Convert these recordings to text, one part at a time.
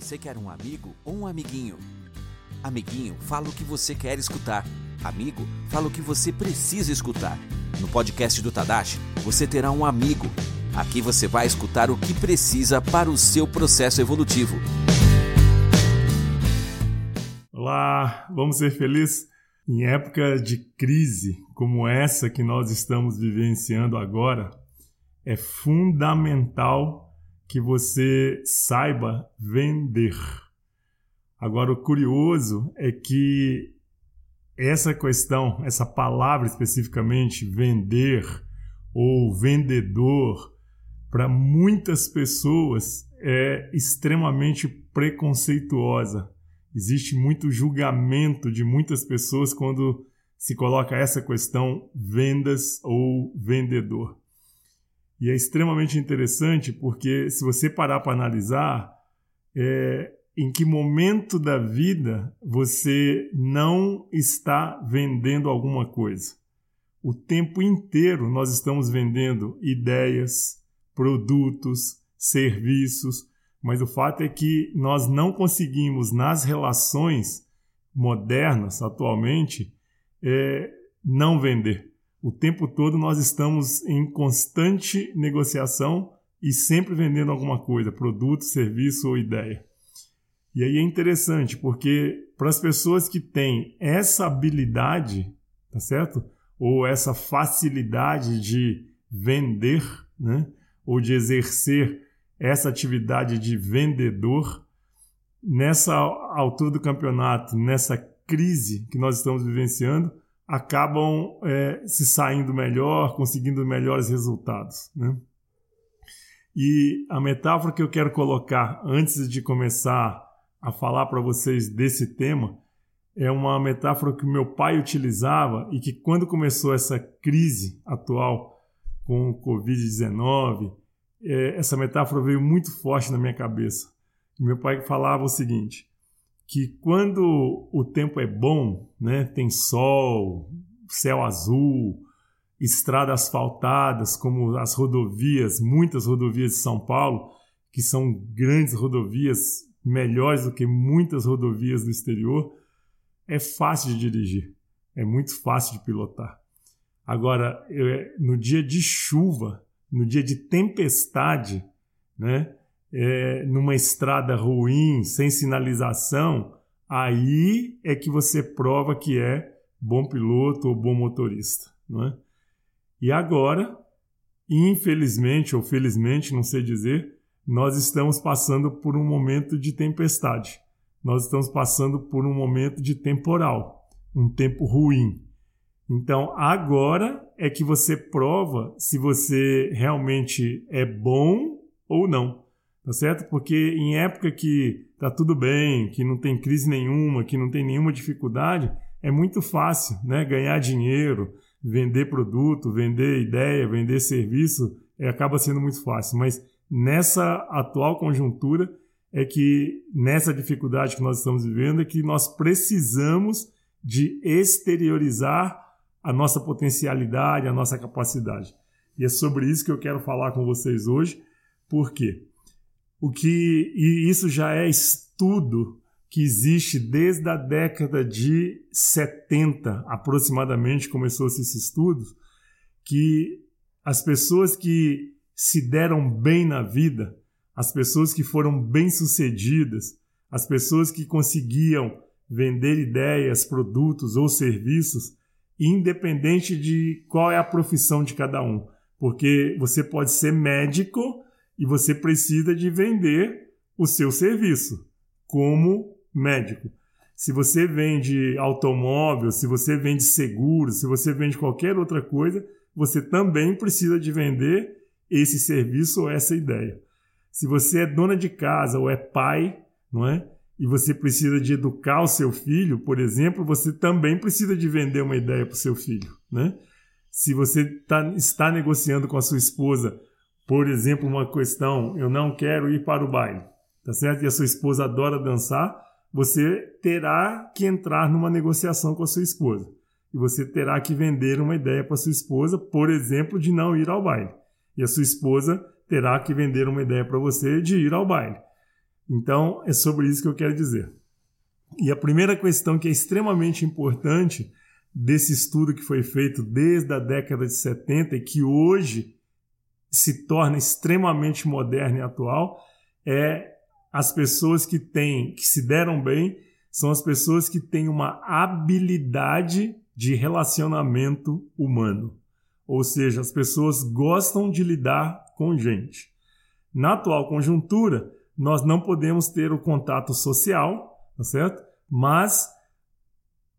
Você quer um amigo ou um amiguinho? Amiguinho, fala o que você quer escutar. Amigo, fala o que você precisa escutar. No podcast do Tadashi, você terá um amigo. Aqui você vai escutar o que precisa para o seu processo evolutivo. Olá, vamos ser felizes? Em época de crise como essa que nós estamos vivenciando agora, é fundamental que você saiba vender. Agora, o curioso é que essa questão, essa palavra especificamente, vender ou vendedor, para muitas pessoas é extremamente preconceituosa. Existe muito julgamento de muitas pessoas quando se coloca essa questão vendas ou vendedor. E é extremamente interessante porque, se você parar para analisar, é, em que momento da vida você não está vendendo alguma coisa? O tempo inteiro nós estamos vendendo ideias, produtos, serviços, mas o fato é que nós não conseguimos, nas relações modernas atualmente, é, não vender. O tempo todo nós estamos em constante negociação e sempre vendendo alguma coisa, produto, serviço ou ideia. E aí é interessante, porque para as pessoas que têm essa habilidade, tá certo? Ou essa facilidade de vender, né? Ou de exercer essa atividade de vendedor, nessa altura do campeonato, nessa crise que nós estamos vivenciando, acabam é, se saindo melhor, conseguindo melhores resultados. Né? E a metáfora que eu quero colocar antes de começar a falar para vocês desse tema é uma metáfora que meu pai utilizava e que quando começou essa crise atual com o Covid-19, é, essa metáfora veio muito forte na minha cabeça. Meu pai falava o seguinte: que quando o tempo é bom, né, tem sol, céu azul, estradas asfaltadas, como as rodovias, muitas rodovias de São Paulo, que são grandes rodovias, melhores do que muitas rodovias do exterior, é fácil de dirigir, é muito fácil de pilotar. Agora, no dia de chuva, no dia de tempestade, né, é, numa estrada ruim, sem sinalização, aí é que você prova que é bom piloto ou bom motorista. É? E agora, infelizmente ou felizmente, não sei dizer, nós estamos passando por um momento de tempestade. Nós estamos passando por um momento de temporal, um tempo ruim. Então, agora é que você prova se você realmente é bom ou não tá certo? Porque em época que tá tudo bem, que não tem crise nenhuma, que não tem nenhuma dificuldade, é muito fácil, né? Ganhar dinheiro, vender produto, vender ideia, vender serviço, é, acaba sendo muito fácil. Mas nessa atual conjuntura é que nessa dificuldade que nós estamos vivendo é que nós precisamos de exteriorizar a nossa potencialidade, a nossa capacidade. E é sobre isso que eu quero falar com vocês hoje. Por quê? O que e isso já é estudo que existe desde a década de 70, aproximadamente começou-se esse estudo, que as pessoas que se deram bem na vida, as pessoas que foram bem-sucedidas, as pessoas que conseguiam vender ideias, produtos ou serviços, independente de qual é a profissão de cada um. Porque você pode ser médico e você precisa de vender o seu serviço como médico. Se você vende automóvel, se você vende seguro, se você vende qualquer outra coisa, você também precisa de vender esse serviço ou essa ideia. Se você é dona de casa ou é pai, não é? E você precisa de educar o seu filho, por exemplo, você também precisa de vender uma ideia para o seu filho, né? Se você tá, está negociando com a sua esposa por exemplo, uma questão, eu não quero ir para o baile, tá certo? E a sua esposa adora dançar, você terá que entrar numa negociação com a sua esposa. E você terá que vender uma ideia para sua esposa, por exemplo, de não ir ao baile. E a sua esposa terá que vender uma ideia para você de ir ao baile. Então, é sobre isso que eu quero dizer. E a primeira questão que é extremamente importante desse estudo que foi feito desde a década de 70 e que hoje se torna extremamente moderno e atual é as pessoas que têm, que se deram bem, são as pessoas que têm uma habilidade de relacionamento humano. Ou seja, as pessoas gostam de lidar com gente. Na atual conjuntura, nós não podemos ter o contato social, tá certo? Mas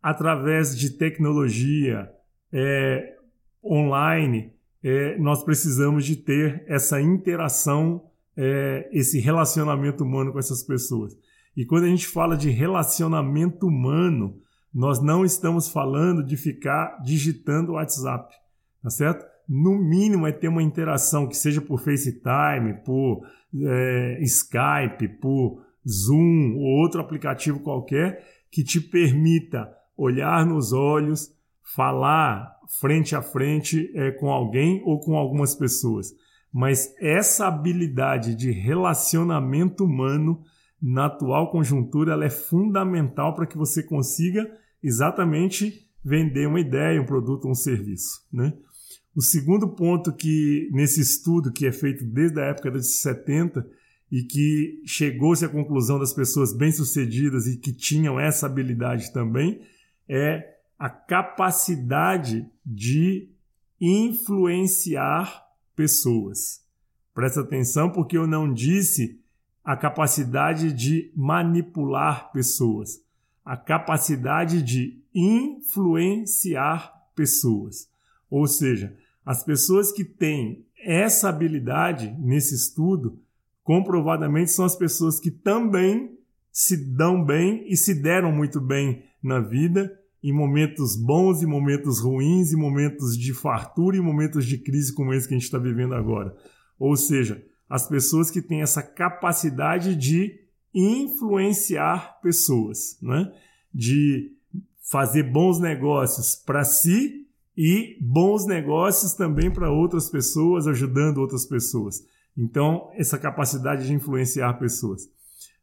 através de tecnologia é, online, é, nós precisamos de ter essa interação, é, esse relacionamento humano com essas pessoas. E quando a gente fala de relacionamento humano, nós não estamos falando de ficar digitando o WhatsApp tá certo? No mínimo é ter uma interação que seja por FaceTime, por é, Skype, por Zoom ou outro aplicativo qualquer que te permita olhar nos olhos, falar frente a frente é, com alguém ou com algumas pessoas. Mas essa habilidade de relacionamento humano na atual conjuntura ela é fundamental para que você consiga exatamente vender uma ideia, um produto um serviço. Né? O segundo ponto que nesse estudo que é feito desde a época de 70 e que chegou-se à conclusão das pessoas bem-sucedidas e que tinham essa habilidade também é a capacidade de influenciar pessoas. Presta atenção porque eu não disse a capacidade de manipular pessoas, a capacidade de influenciar pessoas. Ou seja, as pessoas que têm essa habilidade nesse estudo, comprovadamente são as pessoas que também se dão bem e se deram muito bem na vida, em momentos bons e momentos ruins, em momentos de fartura e momentos de crise como esse que a gente está vivendo agora. Ou seja, as pessoas que têm essa capacidade de influenciar pessoas, né? de fazer bons negócios para si e bons negócios também para outras pessoas, ajudando outras pessoas. Então, essa capacidade de influenciar pessoas.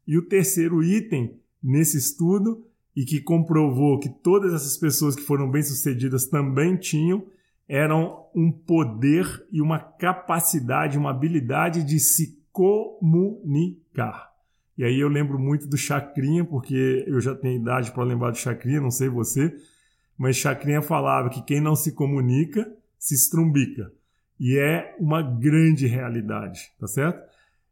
E o terceiro item nesse estudo, e que comprovou que todas essas pessoas que foram bem-sucedidas também tinham, eram um poder e uma capacidade, uma habilidade de se comunicar. E aí eu lembro muito do Chacrinha, porque eu já tenho idade para lembrar do Chacrinha, não sei você, mas Chacrinha falava que quem não se comunica se estrumbica. E é uma grande realidade, tá certo?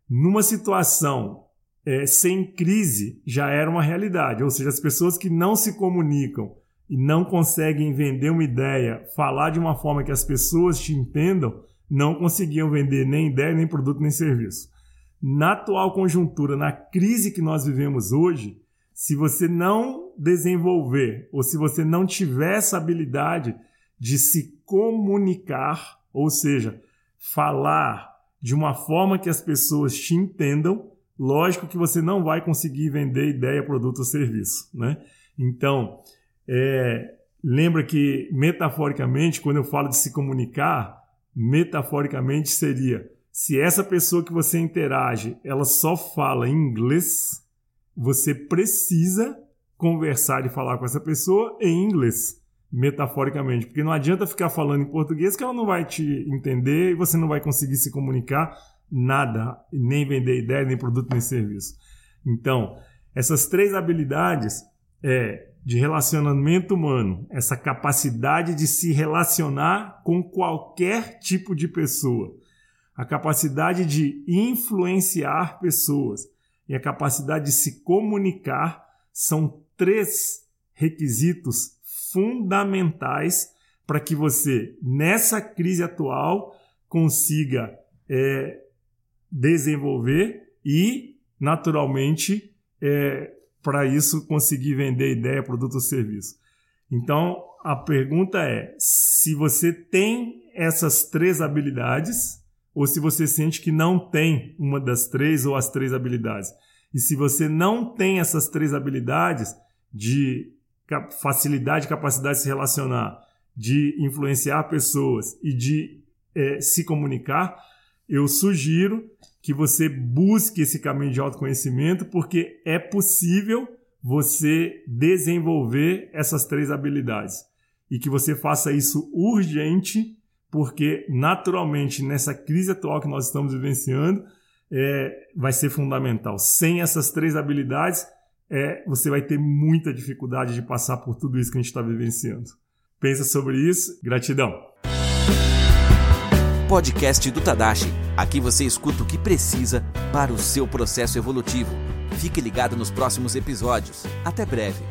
Numa situação é, sem crise, já era uma realidade. Ou seja, as pessoas que não se comunicam e não conseguem vender uma ideia, falar de uma forma que as pessoas te entendam, não conseguiam vender nem ideia, nem produto, nem serviço. Na atual conjuntura, na crise que nós vivemos hoje, se você não desenvolver ou se você não tiver essa habilidade de se comunicar, ou seja, falar de uma forma que as pessoas te entendam, lógico que você não vai conseguir vender ideia, produto ou serviço, né? Então, é, lembra que metaforicamente, quando eu falo de se comunicar, metaforicamente seria se essa pessoa que você interage, ela só fala inglês, você precisa conversar e falar com essa pessoa em inglês, metaforicamente, porque não adianta ficar falando em português que ela não vai te entender e você não vai conseguir se comunicar nada, nem vender ideia, nem produto, nem serviço. Então, essas três habilidades é de relacionamento humano, essa capacidade de se relacionar com qualquer tipo de pessoa, a capacidade de influenciar pessoas, e a capacidade de se comunicar são três requisitos fundamentais para que você, nessa crise atual, consiga é, desenvolver e, naturalmente, é, para isso conseguir vender ideia, produto ou serviço. Então, a pergunta é: se você tem essas três habilidades, ou se você sente que não tem uma das três ou as três habilidades. E se você não tem essas três habilidades de facilidade capacidade de se relacionar, de influenciar pessoas e de é, se comunicar, eu sugiro que você busque esse caminho de autoconhecimento, porque é possível você desenvolver essas três habilidades e que você faça isso urgente, porque naturalmente nessa crise atual que nós estamos vivenciando é, vai ser fundamental. Sem essas três habilidades, é, você vai ter muita dificuldade de passar por tudo isso que a gente está vivenciando. Pensa sobre isso. Gratidão. Podcast do Tadashi. Aqui você escuta o que precisa para o seu processo evolutivo. Fique ligado nos próximos episódios. Até breve.